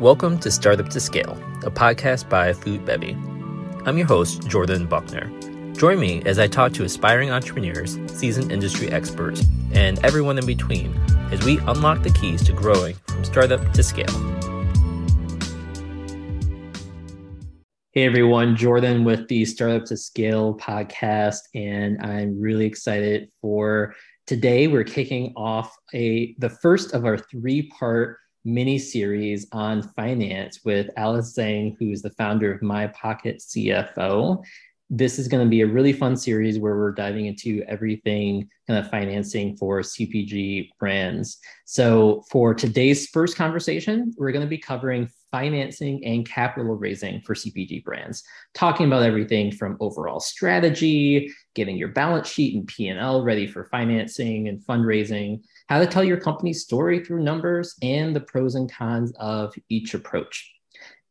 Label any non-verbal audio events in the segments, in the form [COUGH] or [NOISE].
Welcome to Startup to Scale, a podcast by Foodbevy. I'm your host, Jordan Buckner. Join me as I talk to aspiring entrepreneurs, seasoned industry experts, and everyone in between as we unlock the keys to growing from startup to scale. Hey everyone, Jordan with the Startup to Scale podcast, and I'm really excited for today. We're kicking off a the first of our three-part mini series on finance with Alice Zhang, who's the founder of My Pocket CFO this is going to be a really fun series where we're diving into everything kind of financing for CPG brands. So, for today's first conversation, we're going to be covering financing and capital raising for CPG brands, talking about everything from overall strategy, getting your balance sheet and P&L ready for financing and fundraising, how to tell your company's story through numbers, and the pros and cons of each approach.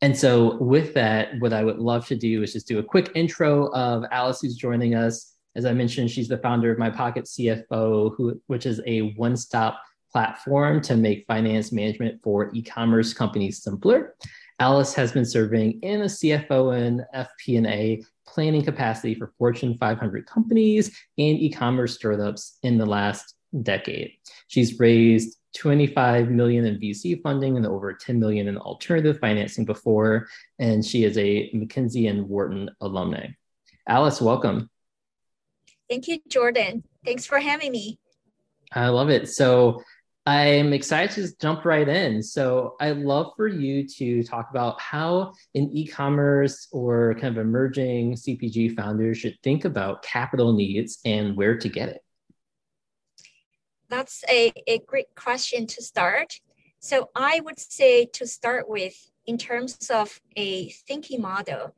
And so, with that, what I would love to do is just do a quick intro of Alice, who's joining us. As I mentioned, she's the founder of My Pocket CFO, who, which is a one stop platform to make finance management for e commerce companies simpler. Alice has been serving in a CFO and FP&A planning capacity for Fortune 500 companies and e-commerce startups in the last decade. She's raised 25 million in VC funding and over 10 million in alternative financing before, and she is a McKinsey and Wharton alumni. Alice, welcome. Thank you, Jordan. Thanks for having me. I love it. So I'm excited to just jump right in. So I'd love for you to talk about how an e-commerce or kind of emerging CPG founders should think about capital needs and where to get it that's a, a great question to start. So I would say to start with, in terms of a thinking model,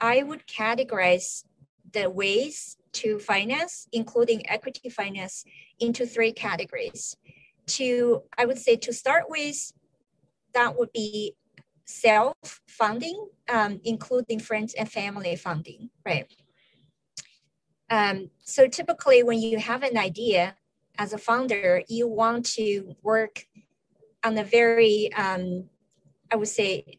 I would categorize the ways to finance, including equity finance, into three categories. To, I would say to start with, that would be self-funding, um, including friends and family funding, right? Um, so typically when you have an idea, as a founder, you want to work on a very, um, I would say,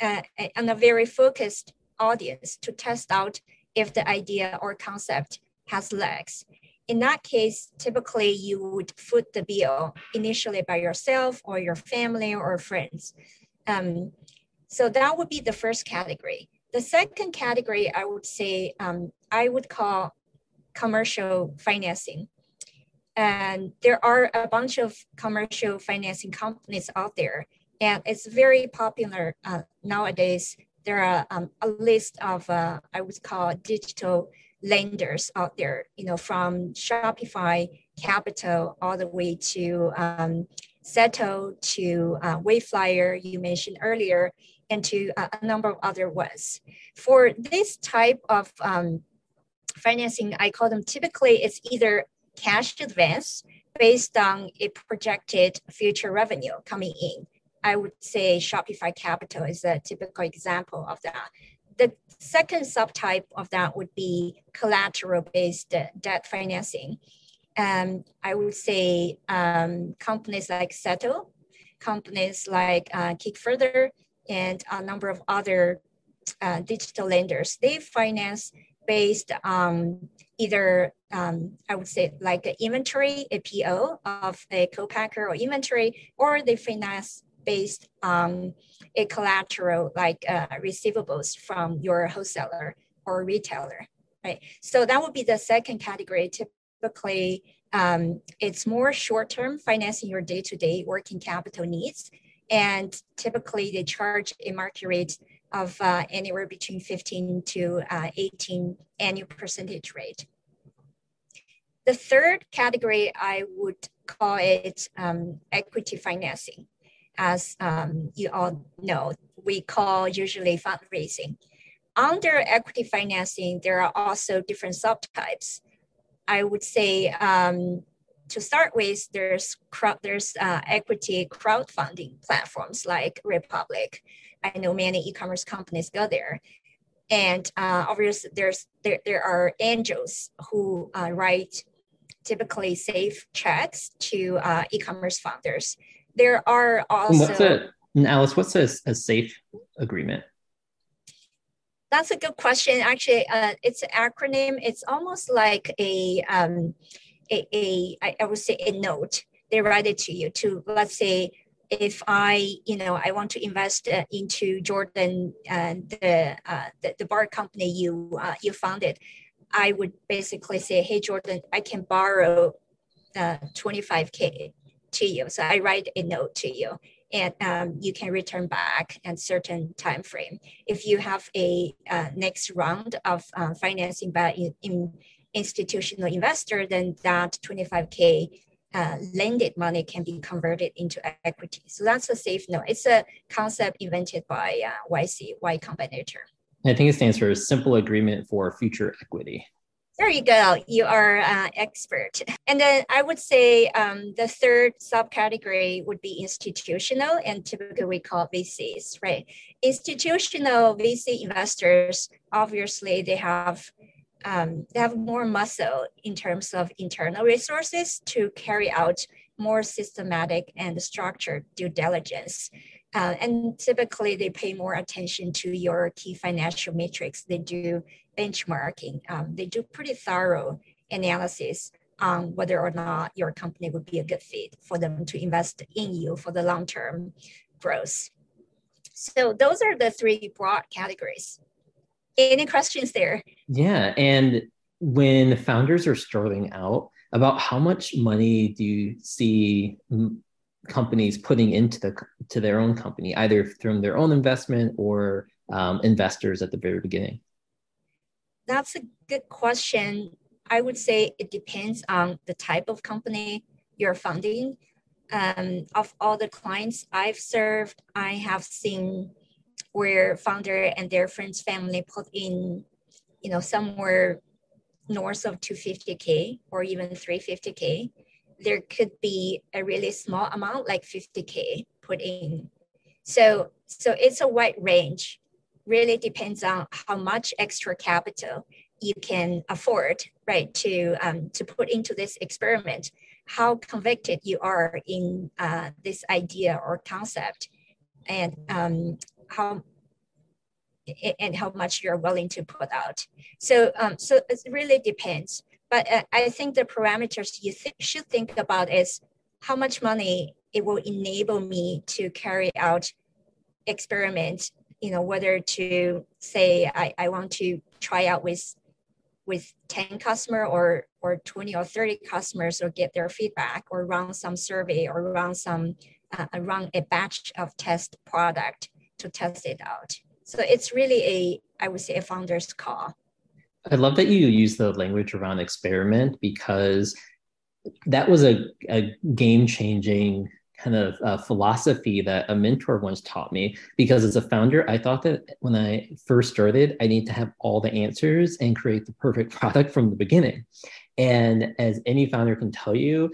uh, on a very focused audience to test out if the idea or concept has legs. In that case, typically you would foot the bill initially by yourself or your family or friends. Um, so that would be the first category. The second category, I would say, um, I would call commercial financing. And there are a bunch of commercial financing companies out there, and it's very popular uh, nowadays. There are um, a list of, uh, I would call digital lenders out there, you know, from Shopify Capital all the way to um, to uh, Wayflyer, you mentioned earlier, and to uh, a number of other ones. For this type of um, financing, I call them typically it's either cash advance based on a projected future revenue coming in. I would say Shopify Capital is a typical example of that. The second subtype of that would be collateral based debt financing. Um, I would say um, companies like Settle, companies like uh, Kickfurther, and a number of other uh, digital lenders, they finance based on either um, I would say like an inventory, a PO of a co-packer or inventory, or they finance based on a collateral like uh, receivables from your wholesaler or retailer, right? So that would be the second category. Typically, um, it's more short-term financing your day-to-day working capital needs, and typically they charge a market rate of uh, anywhere between 15 to uh, 18 annual percentage rate. The third category, I would call it um, equity financing. As um, you all know, we call usually fundraising. Under equity financing, there are also different subtypes. I would say um, to start with, there's crowd, there's uh, equity crowdfunding platforms like Republic. I know many e-commerce companies go there, and uh, obviously there's there, there are angels who uh, write typically safe checks to uh, e-commerce founders. There are also what's And Alice, what's a, a safe agreement? That's a good question. Actually, uh, it's an acronym. It's almost like a, um, a, a I, would say a note. They write it to you to, let's say, if I, you know, I want to invest uh, into Jordan, uh, the, uh, the, the bar company you uh, you founded, I would basically say, hey Jordan, I can borrow uh, 25k to you. So I write a note to you, and um, you can return back at certain time frame. If you have a next round of financing by in, in institutional investor, then that 25k uh, lended money can be converted into equity. So that's a safe note. It's a concept invented by uh, YC, Y Combinator. I think it stands for Simple Agreement for Future Equity. There you go. You are uh, expert. And then I would say um, the third subcategory would be institutional, and typically we call VCs, right? Institutional VC investors, obviously, they have um, they have more muscle in terms of internal resources to carry out more systematic and structured due diligence. Uh, and typically, they pay more attention to your key financial metrics. They do benchmarking. Um, they do pretty thorough analysis on whether or not your company would be a good fit for them to invest in you for the long term growth. So, those are the three broad categories. Any questions there? Yeah. And when founders are starting out, about how much money do you see companies putting into the to their own company, either from their own investment or um, investors at the very beginning? That's a good question. I would say it depends on the type of company you're funding. Um, of all the clients I've served, I have seen where founder and their friends family put in you know somewhere north of 250k or even 350k there could be a really small amount like 50k put in. So so it's a wide range. Really depends on how much extra capital you can afford right to um, to put into this experiment. How convicted you are in uh, this idea or concept. And um, how and how much you're willing to put out. So, um, so it really depends. But uh, I think the parameters you th- should think about is how much money it will enable me to carry out experiments. You know, whether to say I, I want to try out with with 10 customer or or 20 or 30 customers or get their feedback or run some survey or run some uh, run a batch of test product to test it out. So it's really a, I would say, a founder's call. I love that you use the language around experiment because that was a, a game changing kind of uh, philosophy that a mentor once taught me because as a founder i thought that when i first started i need to have all the answers and create the perfect [LAUGHS] product from the beginning and as any founder can tell you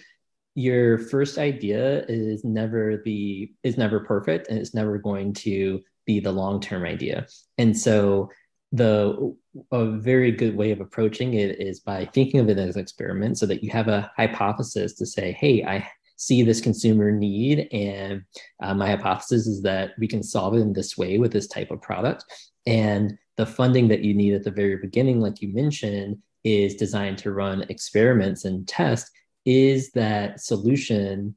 your first idea is never the is never perfect and it's never going to be the long term idea. And so the a very good way of approaching it is by thinking of it as an experiment so that you have a hypothesis to say, hey, I see this consumer need and uh, my hypothesis is that we can solve it in this way with this type of product and the funding that you need at the very beginning like you mentioned is designed to run experiments and test is that solution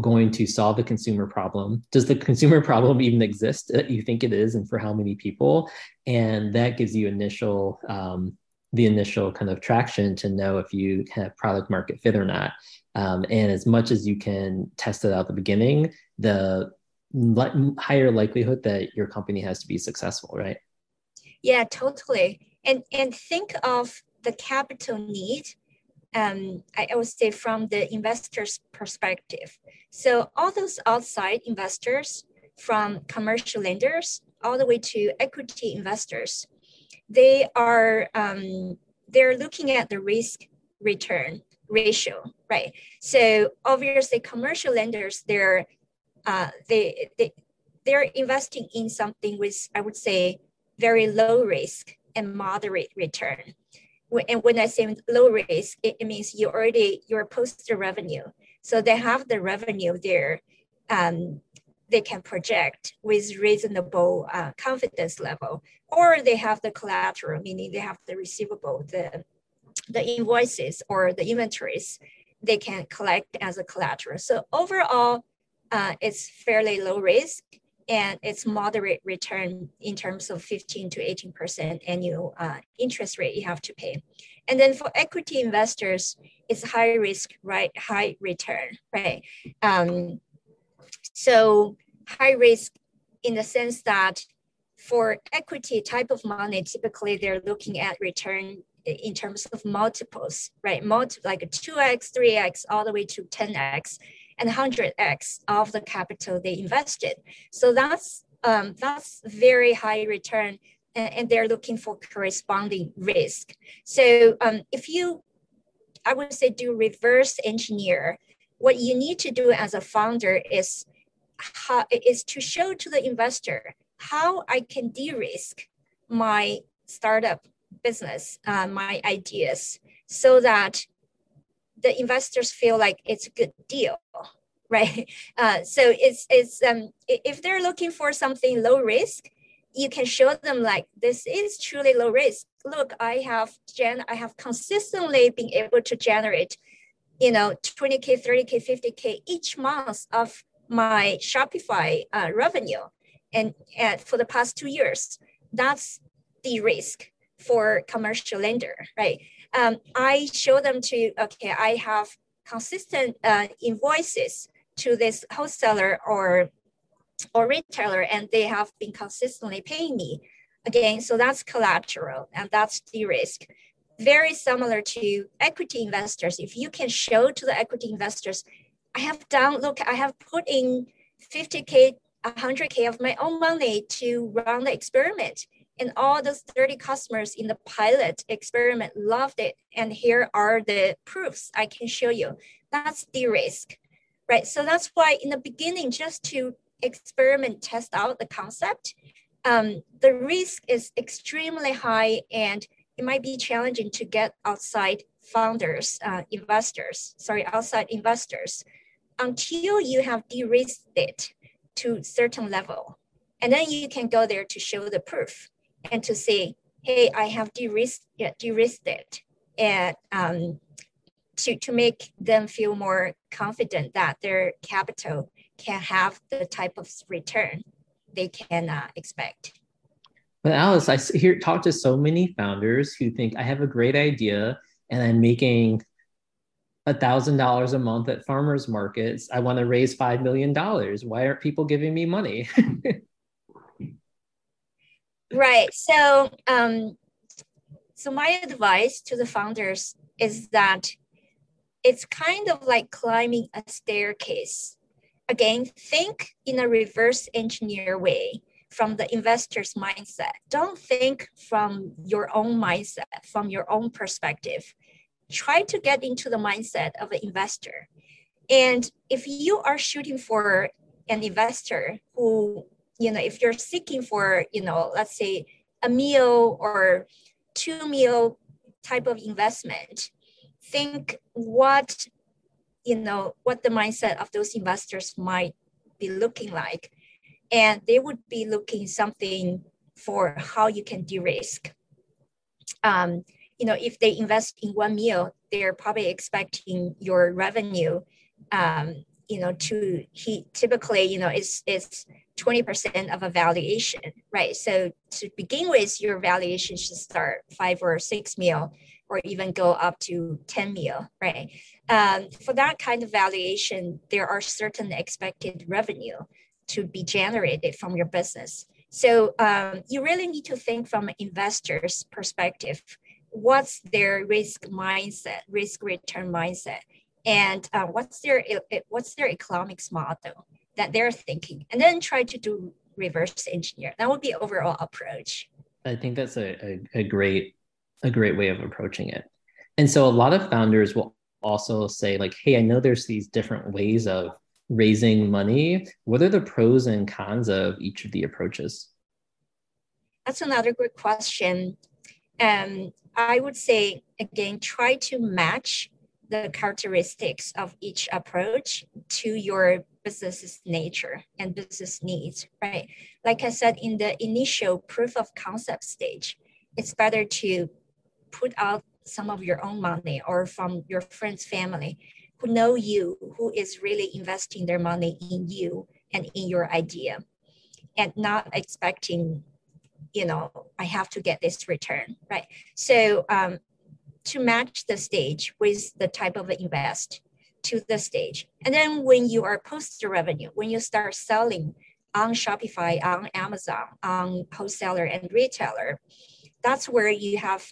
going to solve the consumer problem? Does the consumer [LAUGHS] problem even exist that you think it is, and for how many people? And that gives you initial um, the initial kind of traction to know if you have product market fit or not. Um, and as much as you can test it out at the beginning, the higher likelihood that your company has to be successful, right? Yeah, totally. And and think of the capital need um, I, would say from the investor's perspective. So all those outside investors, from commercial lenders all the way to equity investors, they are um, they're looking at the risk return ratio, right? So obviously, commercial lenders they're uh, they they they're investing in something with I would say very low risk and moderate return and when I say low risk, it, means you already you're posted revenue. So they have the revenue there. Um, they can project with reasonable uh, confidence level, or they have the collateral, meaning they have the receivable, the, the invoices or the inventories they can collect as a collateral. So overall, uh, it's fairly low risk and it's moderate return in terms of 15 to 18% annual uh, interest rate you have to pay. And then for equity investors, it's high risk, right? High return, right? Um, so high risk in the sense that for equity type of money, typically they're looking at return in terms of multiples, right? Multi, like 2x, 3x, all the way to 10x and 100x of the capital they invested. So that's um, that's very high return, and, and, they're looking for corresponding risk. So um, if you, I would say, do reverse engineer, what you need to do as a founder is how is to show to the investor how I can de-risk my startup business, uh, my ideas, so that the investors feel like it's a good deal, [LAUGHS] right? Uh, so it's it's um, if they're looking for something low risk, you can show them like this is truly low risk. Look, I have gen I have consistently been able to generate, you know, 20k, 30k, 50k each month of my Shopify uh, revenue, and, and for the past two years, that's the risk for commercial lender, right? Um, I show them to, okay, I have consistent uh, invoices to this wholesaler or, or retailer, and they have been consistently paying me. Again, so that's collateral and that's the risk. Very similar to equity investors. If you can show to the equity investors, I have done, look, I have put in 50K, 100K of my own money to run the experiment and all those 30 customers in the pilot experiment loved it. And here are the proofs I can show you. That's the risk, right? So that's why in the beginning, just to experiment, test out the concept, um, the risk is extremely high and it might be challenging to get outside founders, uh, investors, sorry, outside investors until you have de-risked it to certain level. And then you can go there to show the proof and to say, hey, I have de-risked, de-risked it. And um, to, to make them feel more confident that their capital can have the type of return they can uh, expect. But Alice, I hear talk to so many founders who think I have a great idea and I'm making a thousand dollars a month at farmers markets. I want to raise five million dollars. Why aren't people giving me money? [LAUGHS] right. So, um, so my advice to the founders is that it's kind of like climbing a staircase. Again, think in a reverse engineer way from the investor's mindset. Don't think from your own mindset, from your own perspective. Try to get into the mindset of an investor. And if you are shooting for an investor who you know, if you're seeking for, you know, let's say a meal or two meal type of investment, think what, you know, what the mindset of those investors might be looking like. And they would be looking something for how you can de-risk. Um, you know, if they invest in one meal, they're probably expecting your revenue, um, you know, to he typically, you know, it's it's 20% of a valuation, right? So to begin with, your valuation should start five or six mil or even go up to 10 mil, right? Um, for that kind of valuation, there are certain expected revenue to be generated from your business. So um, you really need to think from an investor's perspective. What's their risk mindset, risk return mindset, and uh, what's their what's their economics model? That they're thinking and then try to do reverse engineer. That would be overall approach. I think that's a, a, a great a great way of approaching it. And so a lot of founders will also say like hey i know there's these different ways of raising money. What are the pros and cons of each of the approaches? That's another good question. Um, i would say again try to match the characteristics of each approach to your business's nature and business needs, right? Like I said, in the initial proof of concept stage, it's better to put out some of your own money or from your friends, family who know you, who is really investing their money in you and in your idea and not expecting you know i have to get this return right so um, to match the stage with the type of invest to the stage. And then when you are post revenue, when you start selling on Shopify, on Amazon, on wholesaler and retailer, that's where you have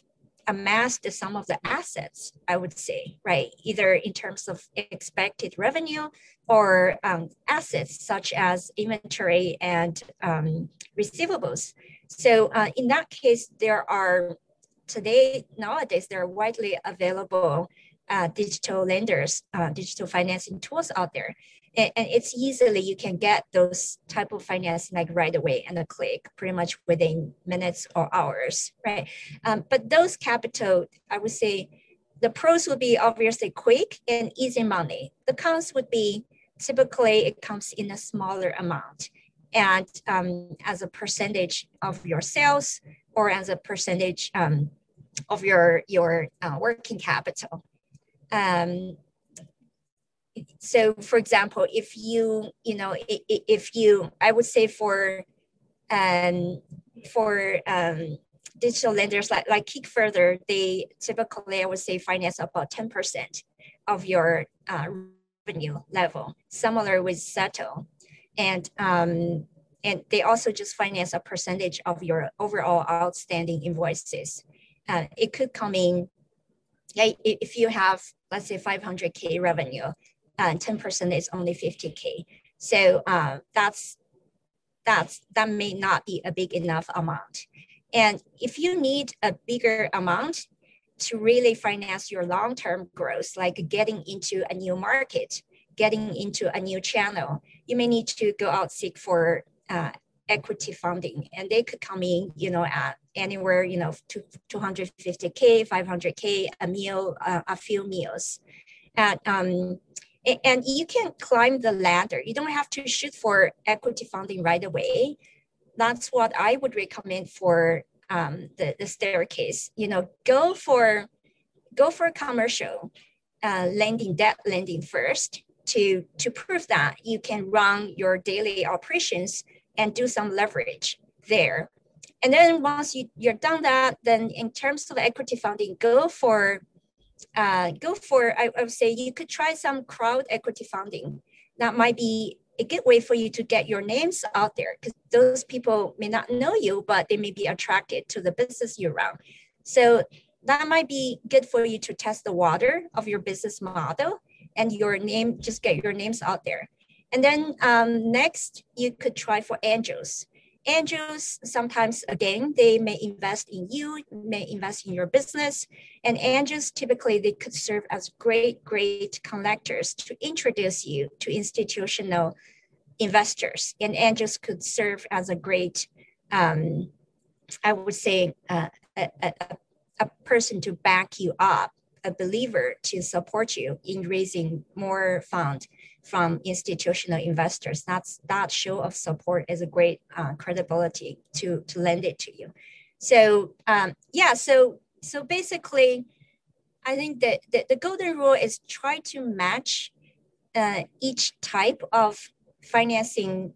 amassed some of the assets, I would say, right? Either in terms of expected revenue or um, assets such as inventory and um, receivables. So uh, in that case, there are today, nowadays, there are widely available uh, digital lenders, uh, digital financing tools out there. And, and, it's easily, you can get those type of financing like right away and a click pretty much within minutes or hours, right? Um, but those capital, I would say the pros would be obviously quick and easy money. The cons would be typically it comes in a smaller amount and um, as a percentage of your sales or as a percentage um, of your your uh, working capital. Um, so, for example, if you you know if you I would say for um, for um, digital lenders like like Kickfurther, they typically I would say finance about ten percent of your uh, revenue level. Similar with Settle, and um, and they also just finance a percentage of your overall outstanding invoices. Uh, it could come in, if you have, let's say 500K revenue, and uh, 10% is only 50K. So uh, that's, that's, that may not be a big enough amount. And if you need a bigger amount to really finance your long-term growth, like getting into a new market, getting into a new channel, you may need to go out seek for uh, equity funding. And they could come in you know at anywhere you know to 250k 500k a meal uh, a few meals. And um and you can climb the ladder. You don't have to shoot for equity funding right away. That's what i would recommend for um, the, the staircase. You know go for go for commercial uh, lending debt lending first to to prove that you can run your daily operations and do some leverage there. And then once you, you're done that, then in terms of equity funding, go for uh, go for I, I would say you could try some crowd equity funding. That might be a good way for you to get your names out there because those people may not know you, but they may be attracted to the business you run. So that might be good for you to test the water of your business model and your name, just get your names out there. And then um, next, you could try for angels. Angels, sometimes again, they may invest in you, may invest in your business. And angels, typically, they could serve as great, great connectors to introduce you to institutional investors. And angels could serve as a great, um, I would say, uh, a, a, a person to back you up a believer to support you in raising more fund from institutional investors. That's that show of support is a great uh, credibility to to lend it to you. So um, yeah, so so basically, I think that the, the golden rule is try to match uh, each type of financing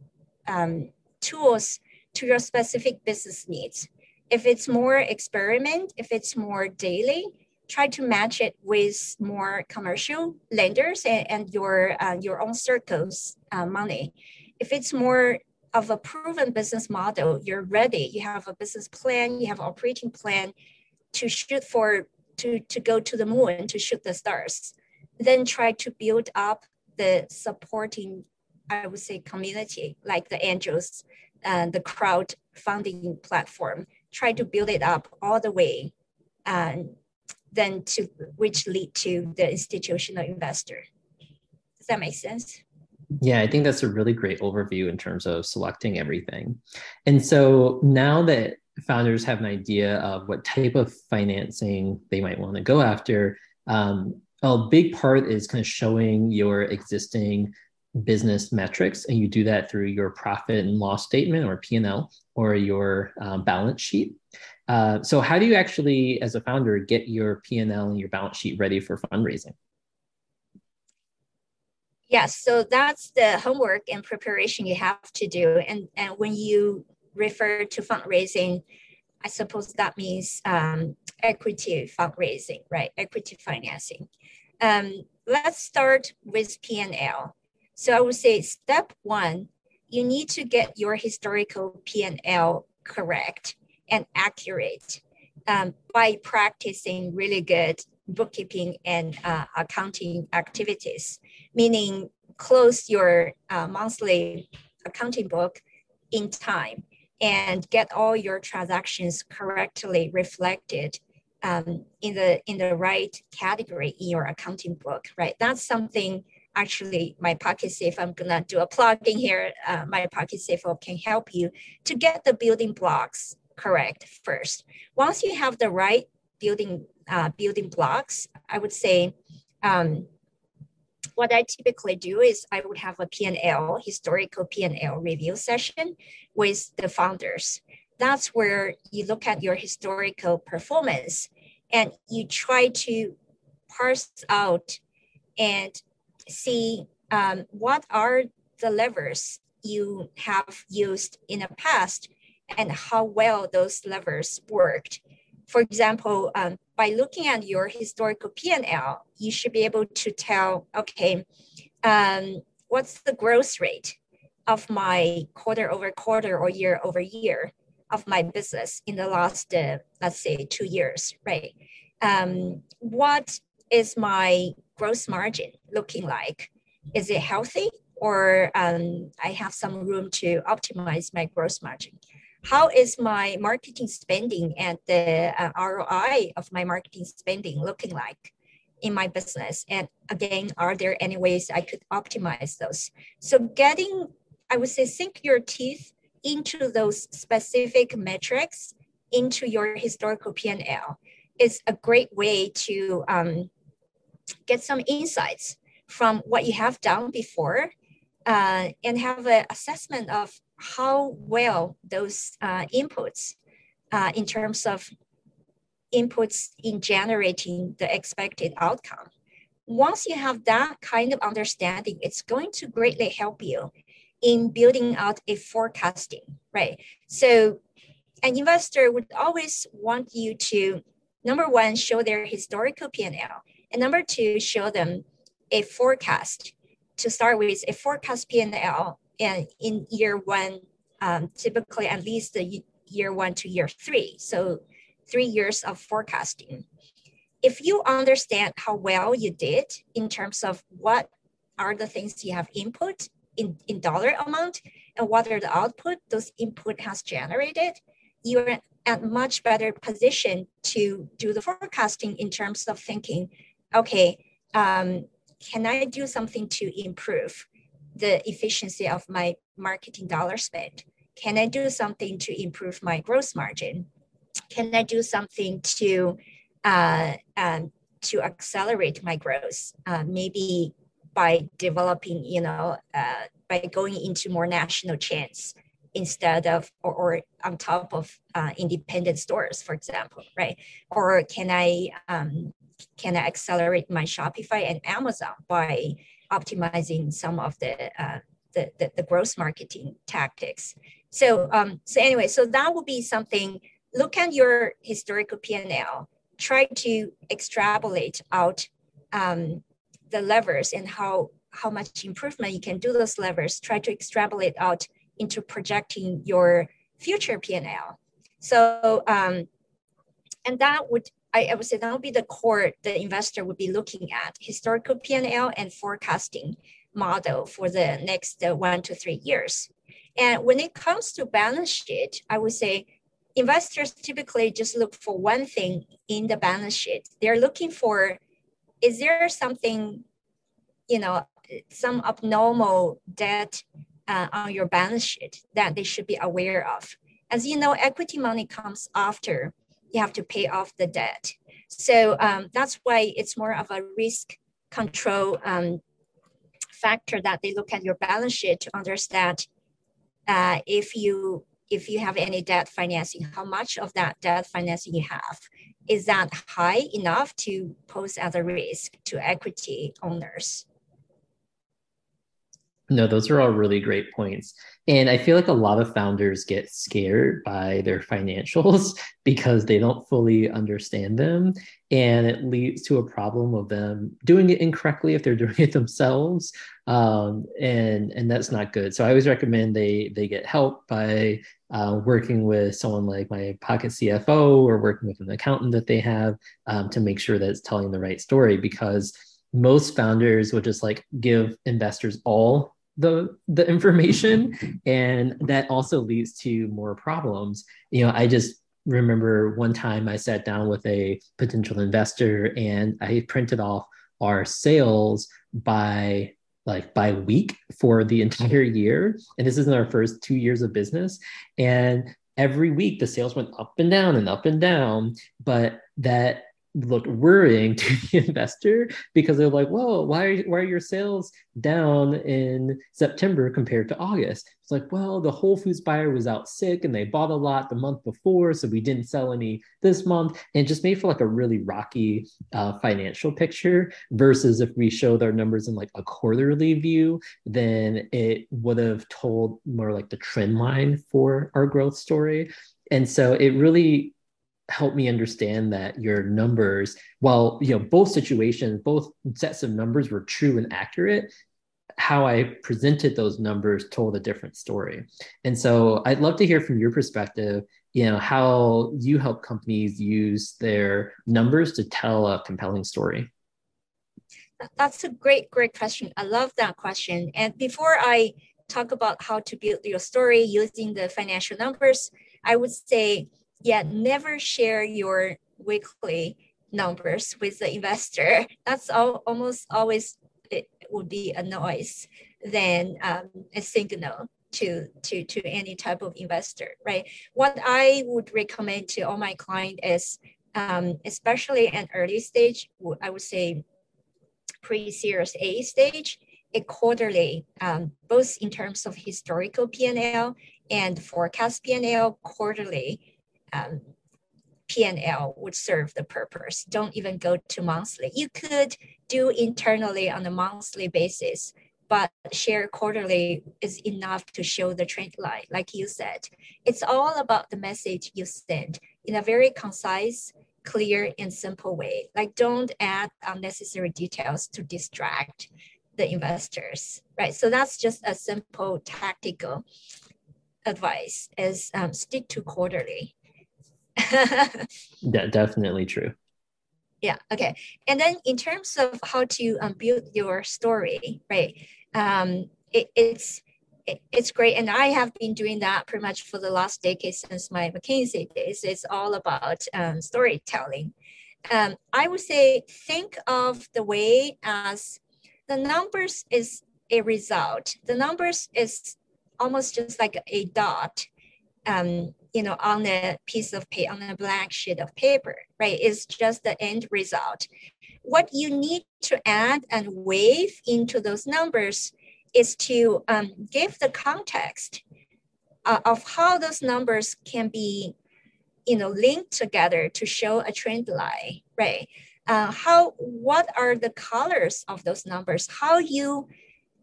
um, tools to your specific business needs. If it's more experiment, if it's more daily, try to match it with more commercial lenders and, and your uh, your own circles uh, money. If it's more of a proven business model, you're ready. You have a business plan, you have operating plan to shoot for to to go to the moon to shoot the stars. Then try to build up the supporting, I would say, community like the angels, and uh, the crowd funding platform. Try to build it up all the way. And then to which lead to the institutional investor. Does that make sense? Yeah, I think that's a really great overview in terms of selecting everything. And so now that founders have an idea of what type of financing they might want to go after, um, a big part is kind of showing your existing business metrics and you do that through your profit and loss statement or p&l or your um, balance sheet uh, so how do you actually as a founder get your p&l and your balance sheet ready for fundraising? Yes so that's the homework and preparation you have to do. And, and when you refer to fundraising i suppose that means um, equity fundraising right? Equity financing. Um, let's start with p&l so I would say step one, you need to get your historical P&L correct and accurate um, by practicing really good bookkeeping and uh, accounting activities, meaning close your uh, monthly accounting book in time and get all your transactions correctly reflected um, in the in the right category in your accounting book right? That's something actually My Pocket CFO i'm gonna do a plug in here uh, My Pocket CFO can help you to get the building blocks correct first. Once you have the right building uh, building blocks i would say um, what i typically do is i would have a p&l historical p&l review session with the founders. That's where you look at your historical performance and you try to parse out and see um, what are the levers you have used in the past and how well those levers worked. For example, um, by looking at your historical P&L, you should be able to tell, okay, um, what's the growth rate of my quarter over quarter or year over year of my business in the last, uh, let's say, two years, right? Um, what is my gross margin looking like? Is it healthy or um, I have some room to optimize my gross margin? How is my marketing spending and the uh, ROI of my marketing spending looking like in my business? And again, are there any ways I could optimize those? So getting, I would say, sink your teeth into those specific metrics into your historical P&L is a great way to um, get some insights from what you have done before uh, and have an assessment of how well those uh, inputs uh, in terms of inputs in generating the expected outcome. Once you have that kind of understanding, it's going to greatly help you in building out a forecasting, right? So an investor would always want you to, number one, show their historical P&L and number two, show them a forecast to start with a forecast P&L and in year one, um, typically at least the year one to year three. So three years of forecasting. If you understand how well you did in terms of what are the things you have input in, in dollar amount and what are the output those input has generated, you're at much better position to do the forecasting in terms of thinking okay, um, can I do something to improve the efficiency of my marketing dollar spent? Can I do something to improve my gross margin? Can I do something to uh, um, to accelerate my growth? Uh, maybe by developing, you know, uh, by going into more national chains instead of or, or on top of uh, independent stores, for example, right? Or can I um, can I accelerate my Shopify and Amazon by optimizing some of the uh, the, the, the marketing tactics. So um, so anyway, so that would be something. Look at your historical P&L. Try to extrapolate out um, the levers and how how much improvement you can do those levers. Try to extrapolate out into projecting your future P&L. So um, and that would I, I would say that would be the core the investor would be looking at historical P&L and forecasting model for the next uh, one to three years. And when it comes to balance sheet, I would say investors typically just look for one thing in the balance sheet. They're looking for, is there something, you know, some abnormal debt uh, on your balance sheet that they should be aware of? As you know, equity money comes after you have to pay off the debt. So um, that's why it's more of a risk control um, factor that they look at your balance sheet to understand uh, if you if you have any debt financing, how much of that debt financing you have. Is that high enough to pose as a risk to equity owners? No, those are all really great points. And I feel like a lot of founders get scared by their financials [LAUGHS] because they don't fully understand them. And it leads to a problem of them doing it incorrectly if they're [LAUGHS] doing it themselves. Um, and, and that's not good. So I always recommend they, they get help by uh, working with someone like my pocket CFO or working with an accountant that they have um, to make sure that it's telling the right story because most founders would just like give investors all the the information and that also leads to more problems. You know i just remember one time i sat down with a potential investor and i printed off our sales by like by week for the entire year. And this is in our first two years of business. And every week the sales went up and down and up and down but that looked worrying [LAUGHS] to the investor because they're like, "Whoa, why are, why are your sales down in September compared to August?" It's like, "Well, the Whole Foods buyer was out sick and they bought a lot the month before, so we didn't sell any this month." And just made for like a really rocky uh, financial picture. Versus if we showed our numbers in like a quarterly view, then it would have told more like the trend line for our growth story. And so it really help me understand that your numbers while you know both situations both sets of numbers were true and accurate how i presented those numbers told a different story. And so i'd love to hear from your perspective you know how you help companies use their numbers to tell a compelling story. That's a great great question. I love that question. And before i talk about how to build your story using the financial numbers i would say yeah, never share your weekly numbers with the investor. That's all, almost always it would be a noise than um, a signal to, to, to any type of investor, right? What I would recommend to all my clients is, um, especially an early stage, I would say pre-series A stage, a quarterly, um, both in terms of historical P&L and forecast P&L quarterly um, P&L would serve the purpose. Don't even go to monthly. You could do internally on a monthly basis, but share quarterly is enough to show the trend line. Like you said, it's all about the message you send in a very concise, clear, and simple way. Like don't add unnecessary details to distract the investors, right? So that's just a simple tactical advice is um, stick to quarterly [LAUGHS] De- definitely true. Yeah. Okay. And then in terms of how to um, build your story, right? Um, it, it's it, it's great, and I have been doing that pretty much for the last decade since my McKinsey days. It's all about um, storytelling. Um, I would say think of the way as the numbers is a result. The numbers is almost just like a dot um, you know, on a piece of paper, on a blank sheet of paper, right? It's just the end result. What you need to add and wave into those numbers is to um, give the context uh, of how those numbers can be, you know, linked together to show a trend line, right? Uh, how, what are the colors of those numbers? How you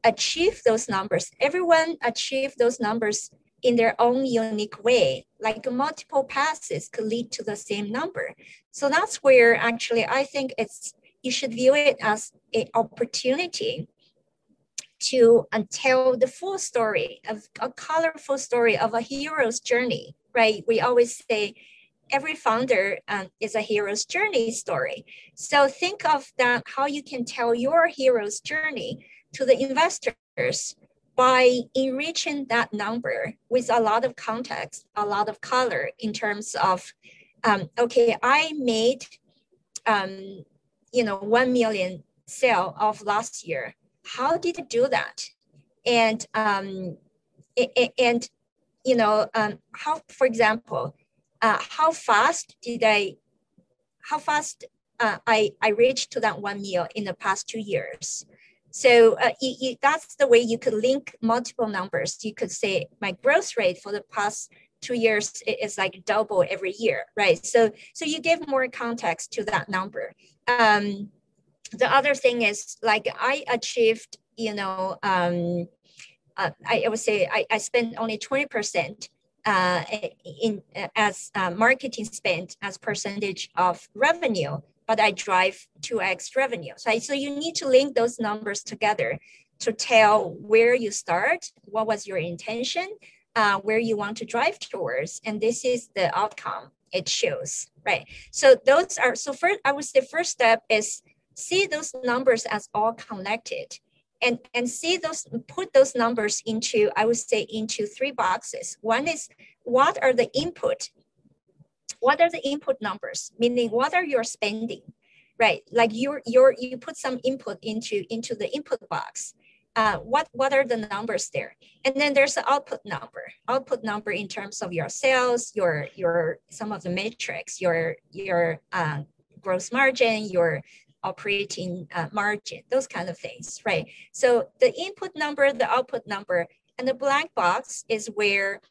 achieve those numbers? Everyone achieve those numbers in their own unique way, like multiple passes could lead to the same number. So that's where actually I think it's you should view it as an opportunity to uh, tell the full story of a colorful story of a hero's journey, right? We always say every founder um, is a hero's journey story. So think of that how you can tell your hero's journey to the investors by enriching that number with a lot of context, a lot of color in terms of, um, okay, I made, um, you know, 1 million sale of last year. How did I do that? And, um, and you know, um, how, for example, uh, how fast did I, how fast uh, I, I reached to that one meal in the past two years. So uh, you, you, that's the way you could link multiple numbers. You could say my growth rate for the past two years is like double every year, right? So so you give more context to that number. Um, the other thing is like I achieved, you know, um, uh, I, I, would say I, I spent only 20% uh, in as uh, marketing spend as percentage of revenue, but I drive 2x revenue. So, so you need to link those numbers together to tell where you start, what was your intention, uh, where you want to drive towards, and this is the outcome it shows, right? So those are, so first, I would say first step is see those numbers as all connected and, and see those, put those numbers into, I would say into three boxes. One is what are the input? What are the input numbers? Meaning what are your spending, right? Like your, your, you put some input into, into the input box. Uh, what what are the numbers there and then there's the output number output number in terms of your sales your your some of the metrics your your uh, gross margin your operating uh, margin, those kind of things, right? So the input number, the output number, and the black box is where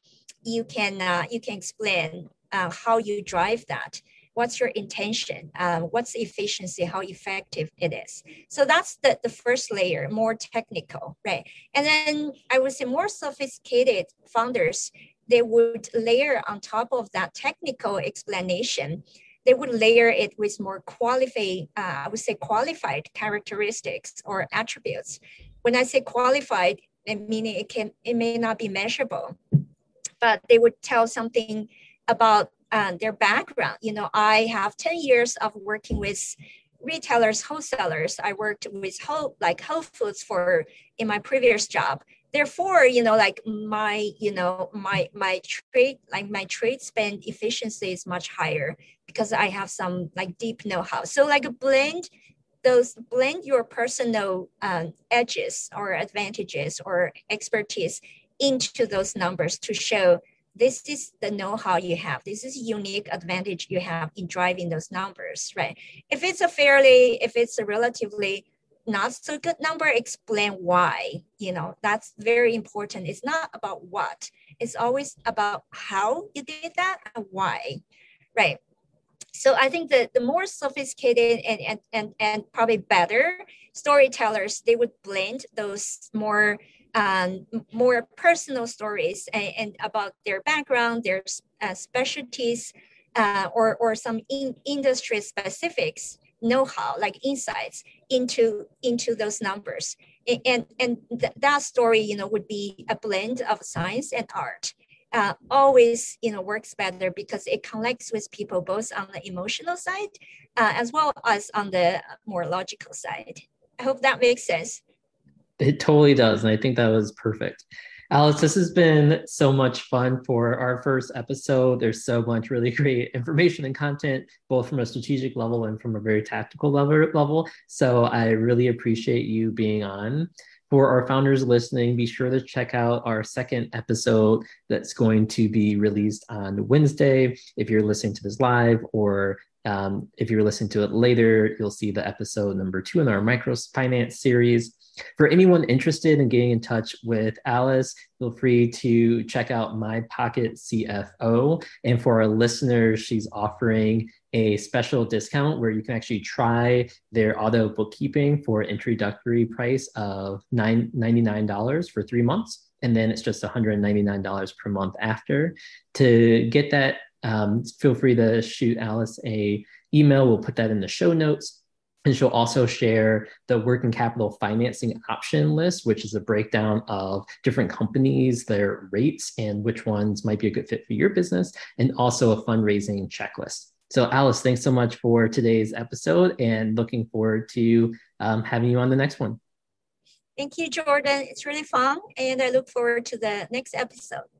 you can uh, you can explain uh, how you drive that. What's your intention? Uh, what's the efficiency? How effective it is? So that's the, the first layer, more technical, right? And then I would say more sophisticated founders, they would layer on top of that technical explanation they would layer it with more qualified, uh, I would say qualified characteristics or attributes. When I say qualified, meaning it can it may not be measurable, but they would tell something about uh, their background. You know, I have 10 years of working with retailers, wholesalers. I worked with whole like Whole Foods for in my previous job. Therefore, you know, like my, you know, my my trade, like my trade spend efficiency is much higher because I have some like deep know-how. So like blend those blend your personal um, edges or advantages or expertise into those numbers to show this is the know-how you have. This is unique advantage you have in driving those numbers, right? If it's a fairly, if it's a relatively not so good number, explain why. You know, that's very important. It's not about what. It's always about how you did that and why, right? so I think that the more sophisticated and, and, and, and probably better storytellers, they would blend those more um, more personal stories and, and, about their background, their uh, specialties, uh, or, or some in industry specifics know-how, like insights into into those numbers. And and th that story, you know, would be a blend of science and art uh, always you know works better because it connects with people both on the emotional side uh, as well as on the more logical side. I hope that makes sense. It totally does, and I think that was perfect. Alice, this has been so much fun for our first episode. There's so much really [LAUGHS] great information and content, both from a strategic level and from a very tactical level. level. So I really appreciate you being on for our founders listening, be sure to check out our second episode that's going to be released on Wednesday. If you're listening to this live or um, if you're listening to it later, you'll see the episode number two in our microfinance series. For anyone interested in getting in touch with Alice, feel free to check out My Pocket CFO. And for our listeners, she's offering a special discount where you can actually try their auto bookkeeping for introductory price of $99 for three months. And then it's just $199 per month after. To get that, um, feel free to shoot Alice a email. We'll put that in the show notes. And she'll also share the working capital financing option list, which is a breakdown of different companies, their rates, and which ones might be a good fit for your business, and also a fundraising checklist. So, Alice, thanks so much for today's episode and looking forward to um, having you on the next one. Thank you, Jordan. It's really fun, and I look forward to the next episode.